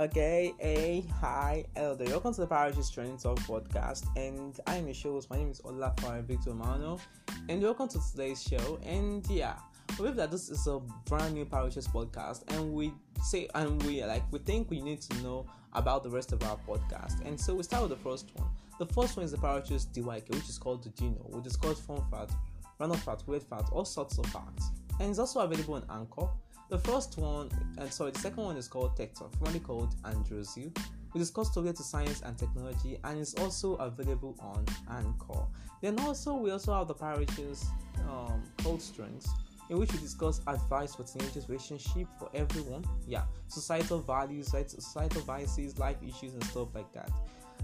Okay, hey, hi, there. Welcome to the Parishes Training Talk podcast, and I'm your host. My name is Olafare Victor Mano, and welcome to today's show. And yeah, we believe that this is a brand new Parishes podcast, and we say and we like we think we need to know about the rest of our podcast. And so we start with the first one. The first one is the Parishes DYK, which is called the Dino. We discuss fun facts, random facts, weird facts, all sorts of facts, and it's also available on Anchor. The first one, and sorry, the second one is called Tech Talk, formerly called Androzu. We discuss target to science and technology, and it's also available on Anchor. Then also we also have the parishes um, Strengths, in which we discuss advice for teenagers, relationship for everyone. Yeah, societal values, societal biases, life issues, and stuff like that.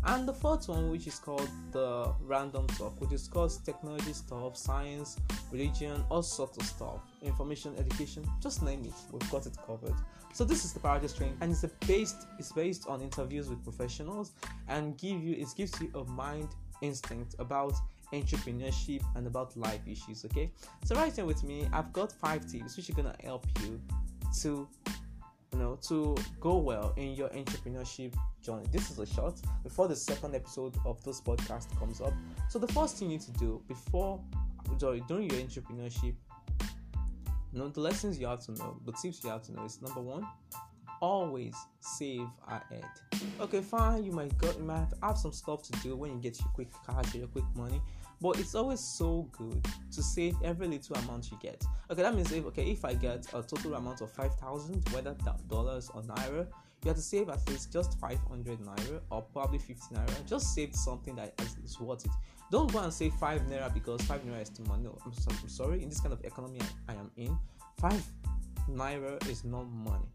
And the fourth one, which is called the random talk, we discuss technology stuff, science, religion, all sorts of stuff, information, education, just name it. We've got it covered. So this is the Parishes Training, and it's based it's based on interviews with professionals and give you it gives you a mind instinct about entrepreneurship and about life issues. Okay, so right here with me, I've got five tips which are gonna help you to you know to go well in your entrepreneurship journey. This is a short before the second episode of this podcast comes up. So the first thing you need to do before during your entrepreneurship you know the lessons you have to know the tips you have to know is number one always save ahead okay fine you might go you might have some stuff to do when you get your quick cash or your quick money but it's always so good to save every little amount you get. Okay that means if okay if i get a total amount of 5000 whether that dollars or naira you have to save at least just 500 naira or probably 50 naira just save something that is worth it. Don't go and save 5 naira because 5 naira is too much. No I'm, so, I'm sorry in this kind of economy I, I am in 5 naira is not money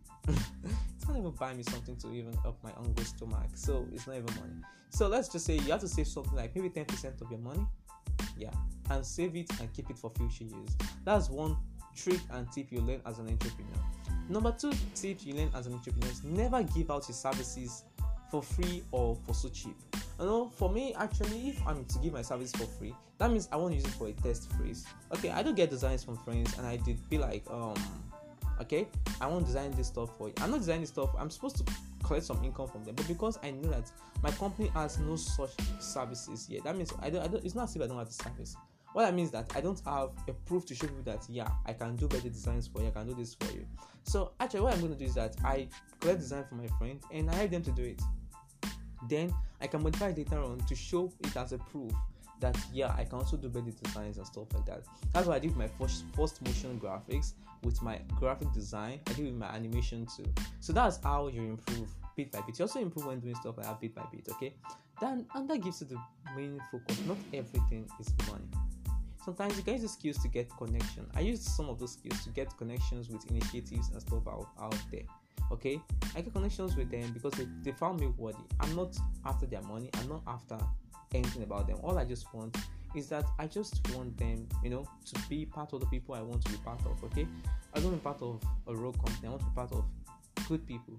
not even buy me something to even up my hungry stomach so it's not even money. So let's just say you have to save something like maybe 10% of your money yeah and save it and keep it for future use. That's one trick and tip you learn as an entrepreneur. Number two tip you learn as an entrepreneur is never give out your services for free or for so cheap. You know for me actually if i'm to give my service for free that means i want to use it for a test phrase. Okay i do get designs from friends and i did be like um okay i want to design this stuff for you. I'm not designing stuff. I'm supposed to collect some income from them. But because i know that my company has no such services yet that means i don't, I don't it's not as if i don't have the service. What that means is that i don't have a proof to show people that yeah i can do better designs for you i can do this for you. So actually what i'm going to do is that i collect design from my friend and i help them to do it. Then i can modify later on to show it as a proof that yeah i can also do better designs and stuff like that. That's why i did my first first motion graphics with my graphic design. I did with my animation too. So that's how you improve bit by bit. You also improve when doing stuff like that bit by bit okay? Then and that gives you the main focus not everything is money. Sometimes you guys use skills to get connection. I use some of those skills to get connections with initiatives and stuff out, out there okay? I get connections with them because they, they found me worthy. I'm not after their money. I'm not after anything about them. All I just want is that I just want them, you know, to be part of the people I want to be part of. Okay, I don't want to be part of a rogue company. I want to be part of good people,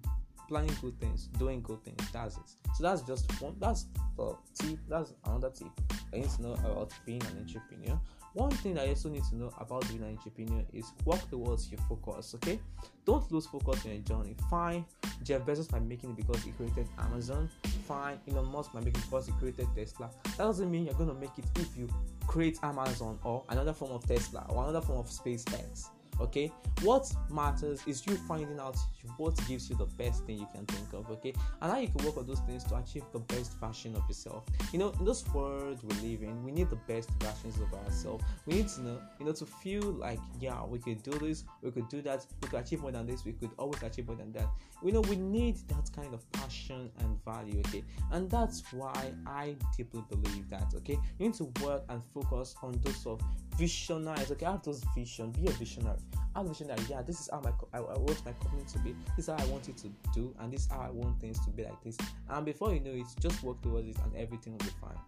planning good things, doing good things. That's it. So that's just one. That's the tip. That's another tip. I need to know about being an entrepreneur. One thing I also need to know about being an entrepreneur is work towards your focus. Okay, don't lose focus in your journey. Fine, Jeff Bezos by making it because he created Amazon. Fine, Elon Musk might make it because he created Tesla. That doesn't mean you're gonna make it if you create Amazon or another form of Tesla or another form of SpaceX okay? What matters is you finding out what gives you the best thing you can think of okay? And how you can work on those things to achieve the best version of yourself. You know in this world we live in we need the best versions of ourselves. We need to know you know to feel like yeah we could do this we could do that we could achieve more than this we could always achieve more than that. You know we need that kind of passion and value okay? And that's why i deeply believe that okay? You need to work and focus on those of visionaries okay? I have those vision be a visionary. Have vision visionary. yeah this is how my I, I want my company to be. This is how I want it to do and this is how I want things to be like this. And before you know it just work towards it and everything will be fine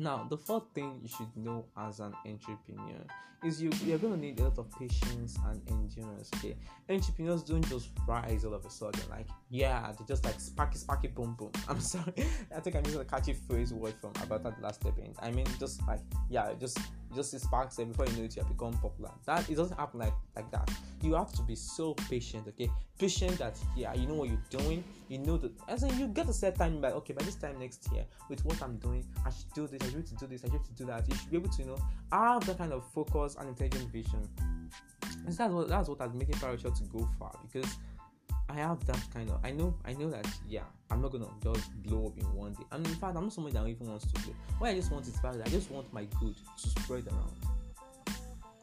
now, the fourth thing you should know as an entrepreneur is you you're gonna need a lot of patience and endurance. Okay, entrepreneurs don't just rise all of a sudden, like yeah, they just like sparky sparky boom boom. I'm sorry, I think I'm using a catchy phrase word from about that last event. I mean, just like yeah, just just sparks and before you know it, you have become popular. That it doesn't happen like like that. You have to be so patient, okay? Patient that yeah, you know what you're doing. You know that as in you get a set time like okay, by this time next year, with what I'm doing, I should do this, I should to do this, I should to do that. You should be able to you know have that kind of focus and intelligent vision. And that's what that's what has making Parachute to go far because I have that kind of I know I know that yeah I'm not gonna just blow up in one day. And in fact I'm not somebody that even wants to blow. What I just want is bad. I just want my good to spread around.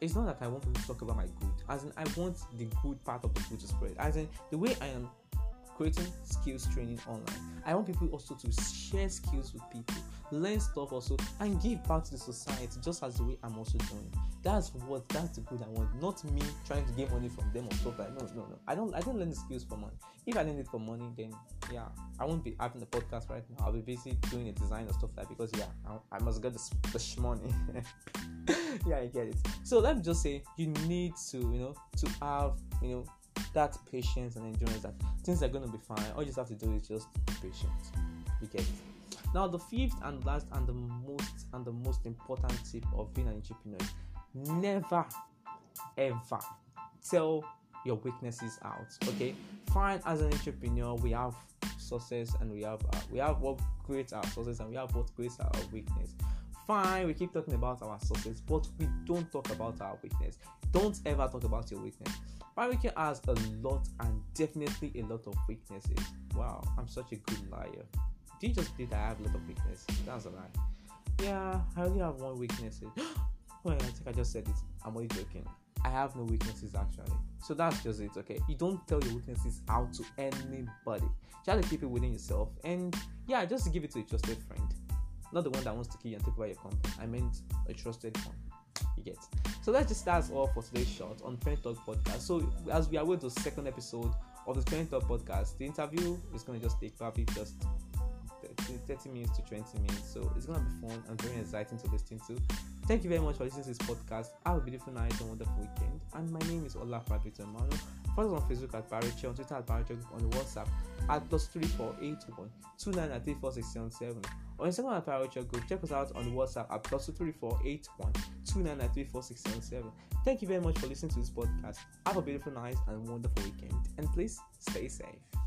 It's not that I want people to talk about my good. As in I want the good part of the good to spread. As in the way I am creating skills training online. I want people also to share skills with people, learn stuff also, and give back to the society just as the way I'm also doing. That's what that's the good I want. Not me trying to get money from them or stuff like no, no, no. I don't I don't learn the skills for money. If I learn it for money, then yeah, I won't be having the podcast right now. I'll be busy doing a design or stuff like because yeah, I, I must get the, the money. yeah, I get it. So let me just say you need to, you know, to have, you know, that patience and endurance that things are going to be fine. All you just have to do is just be patient. You get it. Now, the fifth and last and the most and the most important tip of being an entrepreneur is never ever tell your weaknesses out. Okay, fine. As an entrepreneur, we have success and we have uh, we have what creates our success and we have what creates our weakness. Fine, we keep talking about our success, but we don't talk about our weakness. Don't ever talk about your weakness. Barricade has a lot and definitely a lot of weaknesses. Wow, I'm such a good liar. Did you just think I have a lot of weaknesses? That's a lie. Yeah, I only have one weakness. well, I think I just said it. I'm only joking. I have no weaknesses actually. So that's just it, okay? You don't tell your weaknesses out to anybody. Try to keep it within yourself. And yeah, just give it to a trusted friend. Not the one that wants to kill you and take away your company. I meant a trusted one. You get. So let's just that's all for today's shot on Trend Talk podcast. So as we are to the second episode of the Trend Talk podcast, the interview is to just take probably just 30 minutes to 20 minutes. So it's gonna be fun and very exciting to listen to. Thank you very much for listening to this podcast. Have a beautiful night and wonderful weekend. And my name is Ola Victor Follow us on Facebook at Bariche, on Twitter at Bariche, on WhatsApp at plus 3481 29934677. On Instagram at Bariche Group, check us out on WhatsApp at plus 3481 29934677. Thank you very much for listening to this podcast. Have a beautiful night and wonderful weekend. And please stay safe.